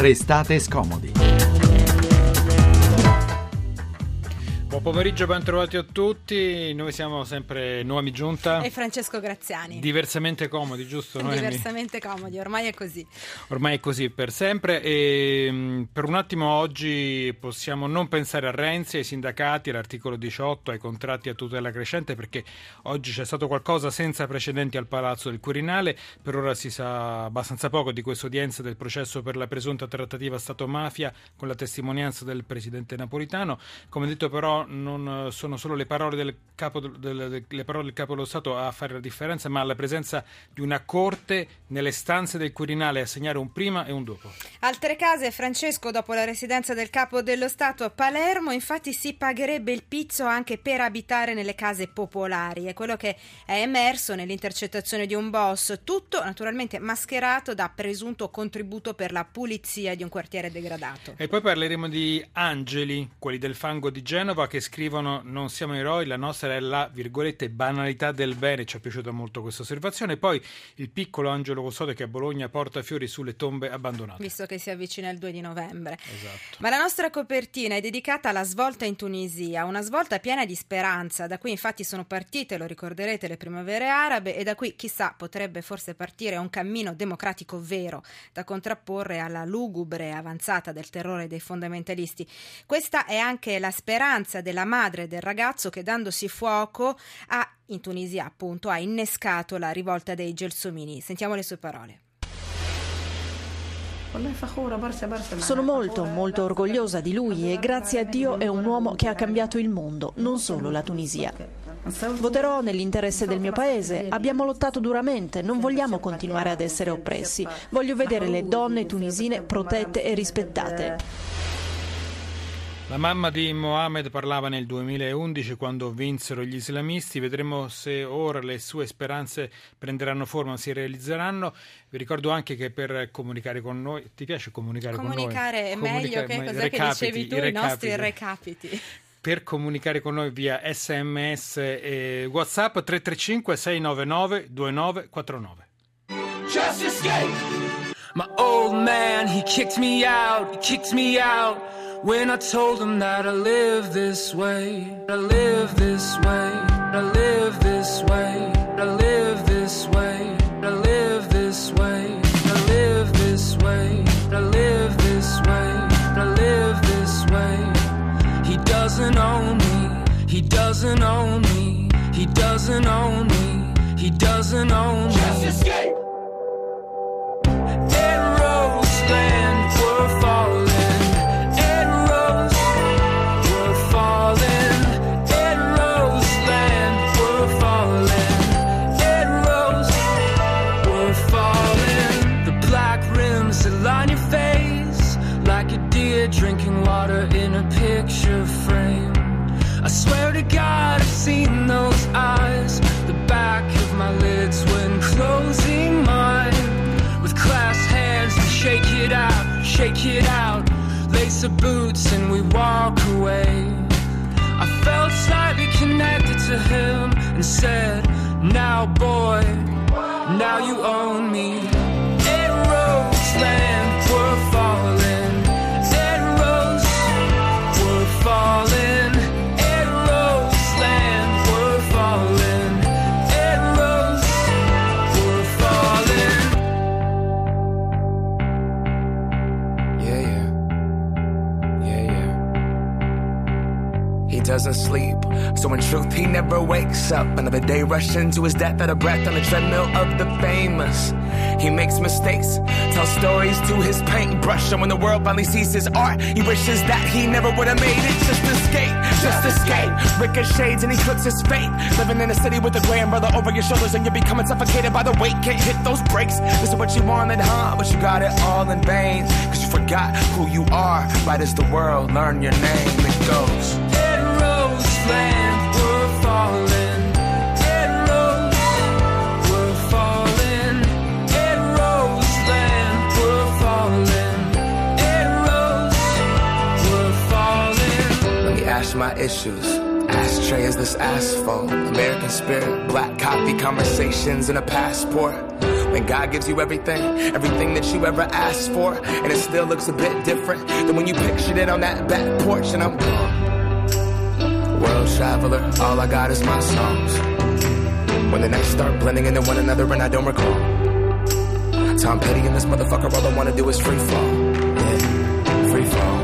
Restate scomodi. Buon pomeriggio, ben trovati a tutti. Noi siamo sempre Noemi Giunta. E Francesco Graziani. Diversamente comodi, giusto? Noemi? Diversamente comodi, ormai è così. Ormai è così per sempre. E mm, per un attimo oggi possiamo non pensare a Renzi, ai sindacati, all'articolo 18, ai contratti a tutela crescente, perché oggi c'è stato qualcosa senza precedenti al Palazzo del Quirinale. Per ora si sa abbastanza poco di questa udienza del processo per la presunta trattativa Stato-mafia con la testimonianza del presidente napolitano. Come detto però non sono solo le parole del capo, del, le parole del capo dello Stato a fare la differenza, ma la presenza di una corte nelle stanze del Quirinale a segnare un prima e un dopo. Altre case, Francesco, dopo la residenza del capo dello Stato a Palermo, infatti si pagherebbe il pizzo anche per abitare nelle case popolari. È quello che è emerso nell'intercettazione di un boss, tutto naturalmente mascherato da presunto contributo per la pulizia di un quartiere degradato. E poi parleremo di angeli, quelli del fango di Genova, che scrivono non siamo eroi, la nostra è la, virgolette, banalità del bene, ci è piaciuta molto questa osservazione. Poi il piccolo Angelo Custode che a Bologna porta fiori sulle tombe abbandonate. Visto che si avvicina il 2 di novembre. Esatto. Ma la nostra copertina è dedicata alla svolta in Tunisia, una svolta piena di speranza. Da qui infatti sono partite, lo ricorderete, le primavere arabe e da qui chissà potrebbe forse partire un cammino democratico vero da contrapporre alla lugubre avanzata del terrore dei fondamentalisti. Questa è anche la speranza della madre del ragazzo che dandosi fuoco ha, in Tunisia appunto, ha innescato la rivolta dei gelsomini. Sentiamo le sue parole. Sono molto, molto orgogliosa di lui e grazie a Dio è un uomo che ha cambiato il mondo, non solo la Tunisia. Voterò nell'interesse del mio paese. Abbiamo lottato duramente, non vogliamo continuare ad essere oppressi. Voglio vedere le donne tunisine protette e rispettate. La mamma di Mohamed parlava nel 2011 quando vinsero gli islamisti, vedremo se ora le sue speranze prenderanno forma, si realizzeranno. Vi ricordo anche che per comunicare con noi, ti piace comunicare, comunicare con noi? Comunicare è meglio, che cos'è che dicevi tu, i, i nostri recapiti. Per comunicare con noi via sms e whatsapp 335 699 2949. Just escape! My old man, he kicked me out, he kicked me out. When I told him that I live this way, I live this way, I live this way, I live this way, I live this way, I live this way, I live this way, I live this way. He doesn't own me, he doesn't own me, he doesn't own me, he doesn't own me. Just escape. It out. Lace the boots and we walk away. I felt slightly connected to him and said, Now, boy, now you own me. It rose land, doesn't sleep. So in truth, he never wakes up. Another day rush into his death at a breath on the treadmill of the famous. He makes mistakes, tells stories to his paintbrush. And when the world finally sees his art, he wishes that he never would have made it. Just escape, just escape. Ricochets and he clips his fate. Living in a city with a grandbrother over your shoulders, and you're becoming suffocated by the weight. Can't hit those brakes. This is what you wanted, huh? But you got it all in vain. Cause you forgot who you are. Right as the world, learn your name. It goes. My issues. Ashtray is this asphalt. American spirit, black coffee conversations and a passport. When God gives you everything, everything that you ever asked for, and it still looks a bit different than when you pictured it on that back porch, and I'm gone. World traveler, all I got is my songs. When the nights start blending into one another and I don't recall. Tom Petty and this motherfucker, all I wanna do is free fall. Yeah, free fall.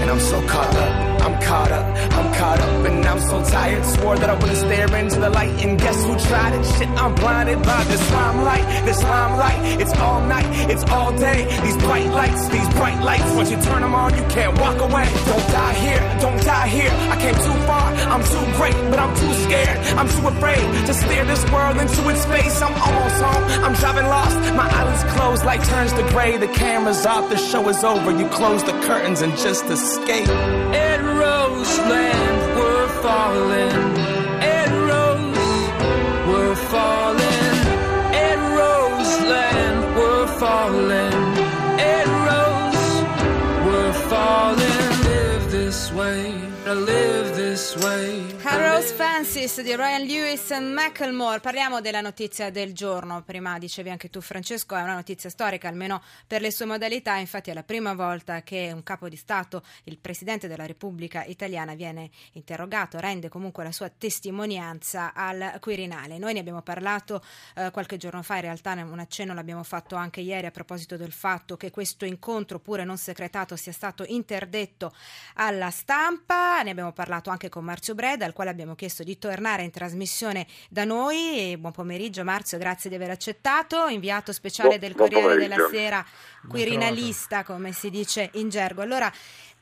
And I'm so caught up. I'm caught up, I'm caught up, and I'm so tired. Swore that I wouldn't stare into the light, and guess who tried it? Shit, I'm blinded by this limelight, this limelight. It's all night, it's all day. These bright lights, these bright lights. Once you turn them on, you can't walk away. Don't die here, don't die here. I'm too great, but I'm too scared. I'm too afraid to stare this world into its face. I'm almost home, I'm driving lost. My eyelids closed, light turns to gray. The camera's off, the show is over. You close the curtains and just escape. It Roseland, we're falling. Francis di Ryan Lewis e Macklemore. Parliamo della notizia del giorno. Prima dicevi anche tu, Francesco, è una notizia storica, almeno per le sue modalità. Infatti, è la prima volta che un capo di Stato, il presidente della Repubblica Italiana, viene interrogato, rende comunque la sua testimonianza al Quirinale. Noi ne abbiamo parlato eh, qualche giorno fa, in realtà un accenno l'abbiamo fatto anche ieri a proposito del fatto che questo incontro, pure non secretato, sia stato interdetto alla stampa. Ne abbiamo parlato anche con Marzio Breda, al quale abbiamo chiesto di tornare in trasmissione da noi. E buon pomeriggio Marzio, grazie di aver accettato, inviato speciale del Corriere della Sera, quirinalista come si dice in gergo. Allora,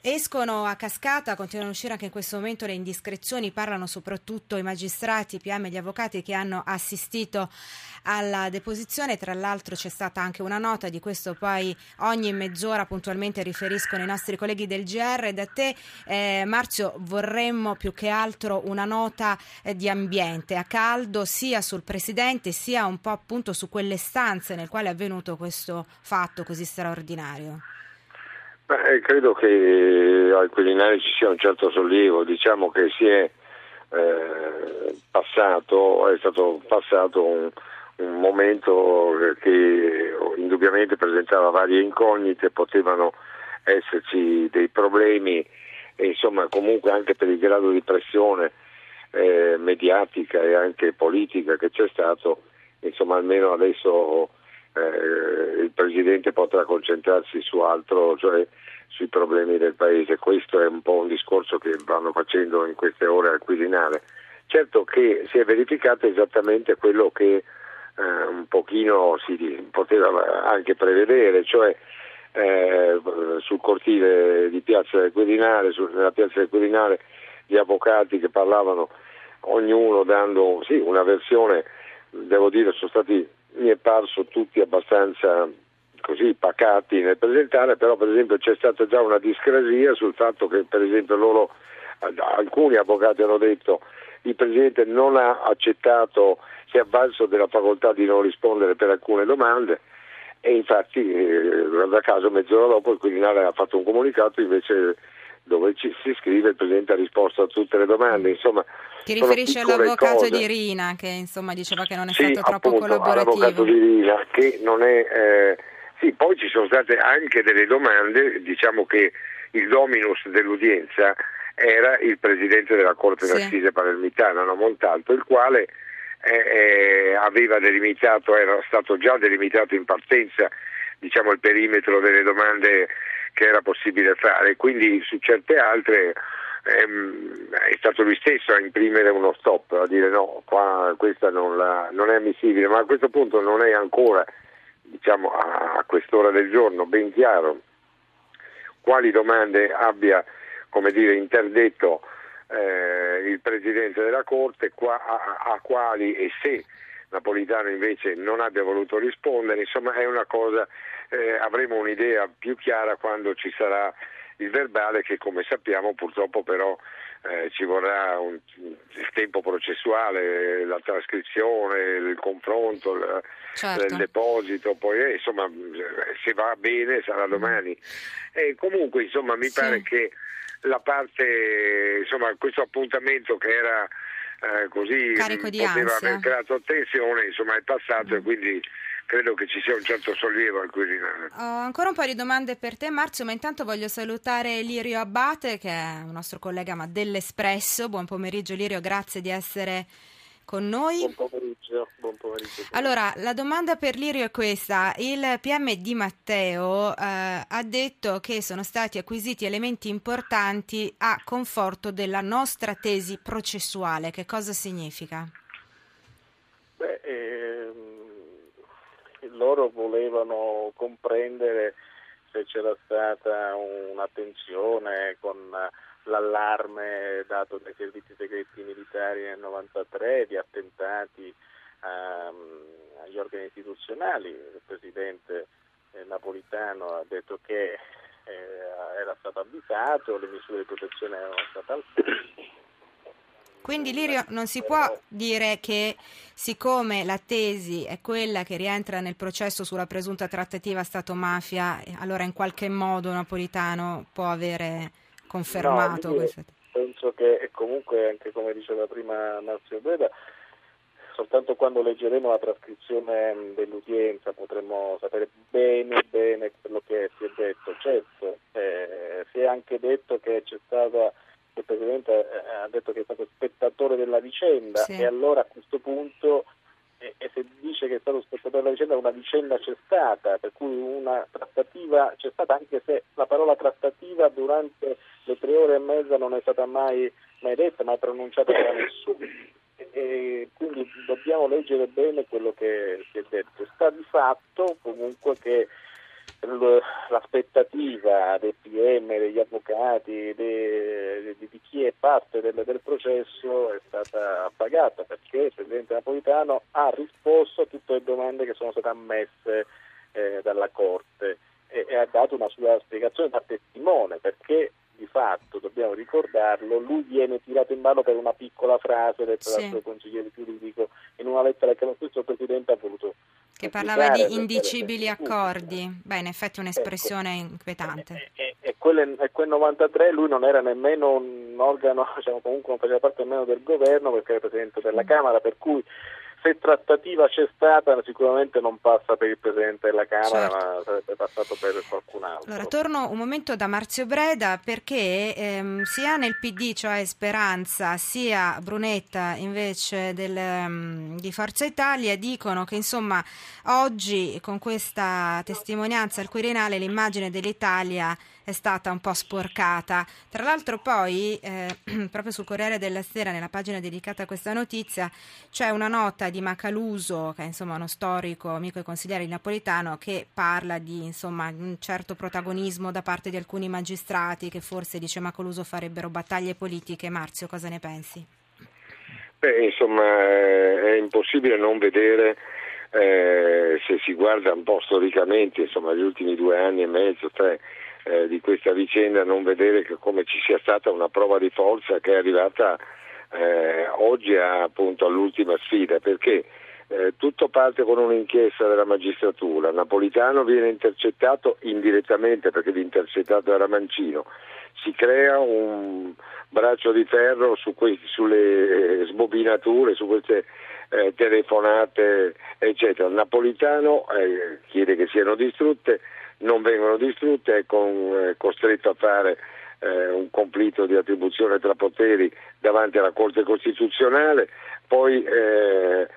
Escono a cascata, continuano a uscire anche in questo momento le indiscrezioni, parlano soprattutto i magistrati, i PM e gli avvocati che hanno assistito alla deposizione. Tra l'altro c'è stata anche una nota, di questo poi ogni mezz'ora puntualmente riferiscono i nostri colleghi del GR. Da te, eh, Marzio, vorremmo più che altro una nota eh, di ambiente a caldo sia sul Presidente sia un po' appunto su quelle stanze nel quale è avvenuto questo fatto così straordinario. Beh, credo che al Quirinale ci sia un certo sollievo, diciamo che si è eh, passato, è stato passato un, un, momento che indubbiamente presentava varie incognite, potevano esserci dei problemi insomma comunque anche per il grado di pressione eh, mediatica e anche politica che c'è stato, insomma almeno adesso eh, il Presidente potrà concentrarsi su altro, cioè sui problemi del Paese. Questo è un po' un discorso che vanno facendo in queste ore al Quirinale. Certo che si è verificato esattamente quello che eh, un pochino si poteva anche prevedere, cioè eh, sul cortile di Piazza del Quirinale, su, nella Piazza del Quirinale, gli avvocati che parlavano ognuno dando sì, una versione, devo dire, sono stati mi è parso tutti abbastanza così pacati nel presentare, però per esempio c'è stata già una discrasia sul fatto che per esempio loro, alcuni avvocati hanno detto il Presidente non ha accettato, si è avvalso della facoltà di non rispondere per alcune domande e infatti eh, guarda caso mezz'ora dopo il Quirinale ha fatto un comunicato invece dove ci, si scrive il Presidente ha risposto a tutte le domande, insomma ti riferisci all'avvocato cose. di Rina che insomma diceva che non è sì, stato troppo appunto, collaborativo. L'avvocato di Rina che non è... Eh, sì, poi ci sono state anche delle domande, diciamo che il dominus dell'udienza era il Presidente della Corte sì. d'Assise palermitana, no, Montalto, il quale eh, eh, aveva delimitato, era stato già delimitato in partenza diciamo, il perimetro delle domande che era possibile fare, quindi su certe altre ehm, è stato lui stesso a imprimere uno stop, a dire no, qua questa non, la, non è ammissibile, ma a questo punto non è ancora diciamo, a, quest'ora del giorno ben chiaro quali domande abbia come dire, interdetto eh, il Presidente della Corte, qua, a, a, quali e se Napolitano invece non abbia voluto rispondere, insomma è una cosa, eh, avremo un'idea più chiara quando ci sarà il verbale che come sappiamo purtroppo però eh, ci vorrà un, il tempo processuale, la trascrizione, il confronto, il, certo. il deposito, poi eh, insomma se va bene sarà domani. E comunque insomma mi sì. pare che la parte, insomma questo appuntamento che era eh, così Carico di poteva ansia. aver creato tensione, insomma è passato mm. e quindi credo che ci sia un certo sollievo al Quirinale. Ho ancora un po' di domande per te Marzio, ma intanto voglio salutare Lirio Abbate che è un nostro collega ma dell'Espresso. Buon pomeriggio Lirio, grazie di essere con noi. Buon pomeriggio, buon pomeriggio. Allora, la domanda per Lirio è questa. Il PM Di Matteo eh, ha detto che sono stati acquisiti elementi importanti a conforto della nostra tesi processuale. Che cosa significa? Beh, loro volevano comprendere se c'era stata un'attenzione con l'allarme dato dai servizi segreti militari nel 93 di attentati um, agli organi istituzionali. Il presidente eh, Napolitano ha detto che eh, era stato avvisato, le misure di protezione erano state alzate quindi Lirio non si può dire che siccome la tesi è quella che rientra nel processo sulla presunta trattativa Stato-mafia, allora in qualche modo Napolitano può avere confermato no, questa tesi. Penso che comunque, anche come diceva prima Marzio Breda, soltanto quando leggeremo la trascrizione dell'udienza potremo sapere bene, bene quello che si è detto. Certo, eh, si è anche detto che c'è stata il Presidente eh, ha detto che è stato spettatore della vicenda sì. e allora a questo punto e, e se dice che è stato spettatore della vicenda una vicenda c'è stata, per cui una trattativa c'è stata anche se la parola trattativa durante le tre ore e mezza non è stata mai, mai detta, mai pronunciata da nessuno. E, e quindi dobbiamo leggere bene quello che si è detto. Sta di fatto comunque che l'aspettativa del PM, degli avvocati, di, di, di chi è parte del, del, processo è stata appagata perché il Presidente Napolitano ha risposto a tutte le domande che sono state ammesse eh, dalla Corte e, e, ha dato una sua spiegazione da testimone perché di fatto, dobbiamo ricordarlo, lui viene tirato in ballo per una piccola frase detta sì. dal suo consigliere giuridico in una lettera che lo stesso Presidente ha voluto che parlava di indicibili accordi. Beh, in effetti è un'espressione ecco. inquietante. E, e, e, quel, e, quel, 93 lui non era nemmeno un organo, diciamo, comunque non faceva parte nemmeno del governo perché era Presidente della mm. Camera, per cui se trattativa c'è stata sicuramente non passa per il Presidente della Camera certo. ma sarebbe passato per qualcun altro. Allora torno un momento da Marzio Breda perché ehm, sia nel PD, cioè Speranza, sia Brunetta invece del, um, di Forza Italia dicono che insomma oggi con questa testimonianza al Quirinale l'immagine dell'Italia è stata un po' sporcata. Tra l'altro poi, eh, proprio sul Corriere della Sera, nella pagina dedicata a questa notizia, c'è una nota di Macaluso, che è insomma uno storico, amico e consigliere di Napolitano, che parla di insomma, un certo protagonismo da parte di alcuni magistrati che forse, dice Macaluso, farebbero battaglie politiche. Marzio, cosa ne pensi? Beh, insomma, è impossibile non vedere eh, se si guarda un po' storicamente, insomma, gli ultimi due anni e mezzo, tre, eh, di questa vicenda non vedere come ci sia stata una prova di forza che è arrivata eh, oggi a, appunto all'ultima sfida perché eh, tutto parte con un'inchiesta della magistratura, Napolitano viene intercettato indirettamente perché l'intercettato era Mancino, si crea un braccio di ferro su questi, sulle sbobinature, su queste eh, telefonate eccetera. Napolitano eh, chiede che siano distrutte, non vengono distrutte, è con, eh, costretto a fare eh, un conflitto di attribuzione tra poteri davanti alla Corte Costituzionale, poi eh,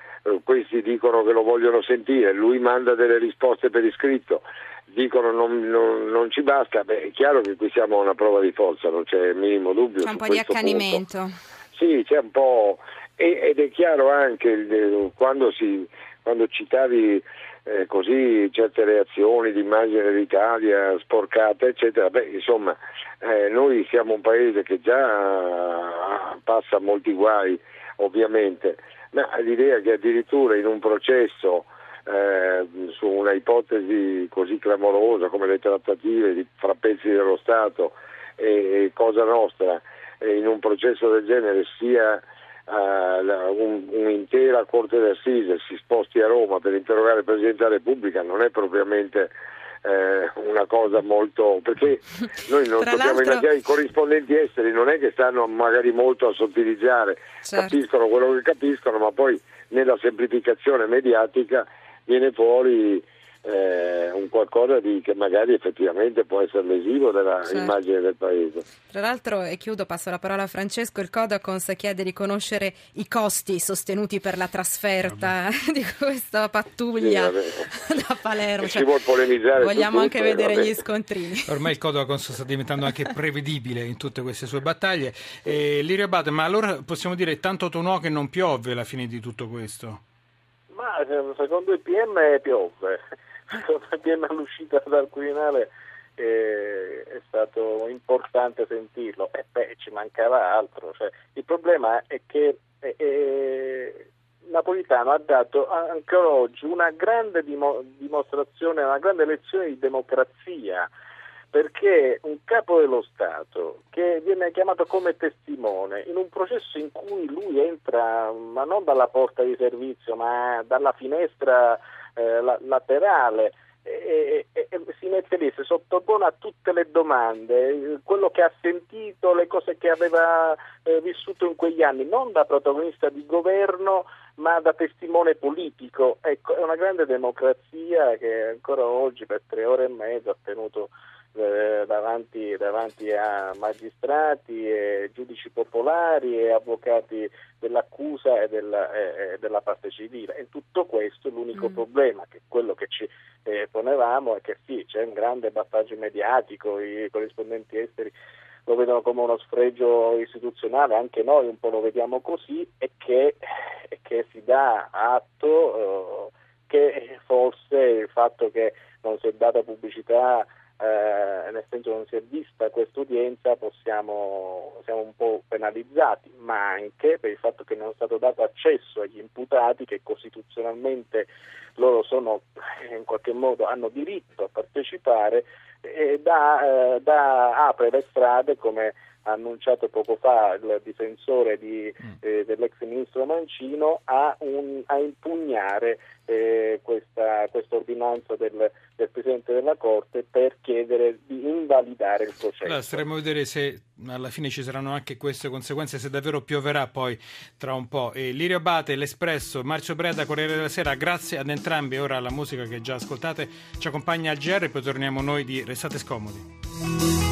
questi dicono che lo vogliono sentire, lui manda delle risposte per iscritto, dicono non, non, non ci basta, Beh, è chiaro che qui siamo a una prova di forza, non c'è il minimo dubbio. C'è un po' di accanimento. Punto. Sì, c'è un po', ed è chiaro anche quando, si, quando citavi eh, così certe reazioni di immagine dell'Italia sporcata, eccetera. Beh, insomma, eh, noi siamo un paese che già passa molti guai, ovviamente, ma l'idea che addirittura in un processo eh, su una ipotesi così clamorosa come le trattative di, fra pezzi dello Stato e, e Cosa Nostra, in un processo del genere sia un, un'intera Corte d'Assise si sposti a Roma per interrogare il Presidente della Repubblica non è propriamente eh, una cosa molto perché noi non dobbiamo immaginare i corrispondenti esteri non è che stanno magari molto a sottilizzare certo. capiscono quello che capiscono ma poi nella semplificazione mediatica viene fuori eh, un qualcosa di, che magari effettivamente può essere lesivo dell'immagine certo. del paese. Tra l'altro, e chiudo, passo la parola a Francesco, il Codacons chiede di conoscere i costi sostenuti per la trasferta vabbè. di questa pattuglia sì, da Palermo. Cioè, si vuole polemizzare vogliamo anche tutto, vedere gli scontrini. Ormai il Codacons sta diventando anche prevedibile in tutte queste sue battaglie. Eh, Lirio Abate, ma allora possiamo dire tanto tonò che non piove alla fine di tutto questo? Ma secondo il PM piove prima all'uscita dal Quirinale eh, è stato importante sentirlo. E beh ci mancava altro cioè, il problema è che eh, eh, Napolitano ha dato ancora oggi una grande dimo- dimostrazione, una grande lezione di democrazia perché un capo dello Stato che viene chiamato come testimone in un processo in cui lui entra ma non dalla porta di servizio ma dalla finestra eh, la, laterale e, e, e, si mette lì, si sottopone a tutte le domande, quello che ha sentito, le cose che aveva eh, vissuto in quegli anni, non da protagonista di governo ma da testimone politico. Ecco, è una grande democrazia che ancora oggi per tre ore e mezza ha tenuto eh, davanti, davanti, a magistrati e giudici popolari e avvocati dell'accusa e della, e della parte civile. In tutto questo l'unico mm. problema, che quello che ci eh, ponevamo, è che sì, c'è un grande battaggio mediatico, i corrispondenti esteri lo vedono come uno sfregio istituzionale, anche noi un po' lo vediamo così, e che, e che si dà atto eh, che forse il fatto che non si è data pubblicità eh, nel senso che non si è vista questa udienza possiamo, siamo un po' penalizzati, ma anche per il fatto che non è stato dato accesso agli imputati che costituzionalmente loro sono, in qualche modo hanno diritto a partecipare e da, eh, da apre le strade come ha annunciato poco fa il difensore di, mm. eh, dell'ex ministro Mancino a, un, a impugnare eh, questa, questa, ordinanza del, del, Presidente della Corte per chiedere di invalidare il processo. Allora, staremo a vedere se alla fine ci saranno anche queste conseguenze, se davvero pioverà poi tra un po'. E Lirio Abate, L'Espresso, Marcio Breda, Corriere della Sera, grazie ad entrambi. Ora la musica che già ascoltate ci accompagna al GR poi torniamo noi di Restate Scomodi.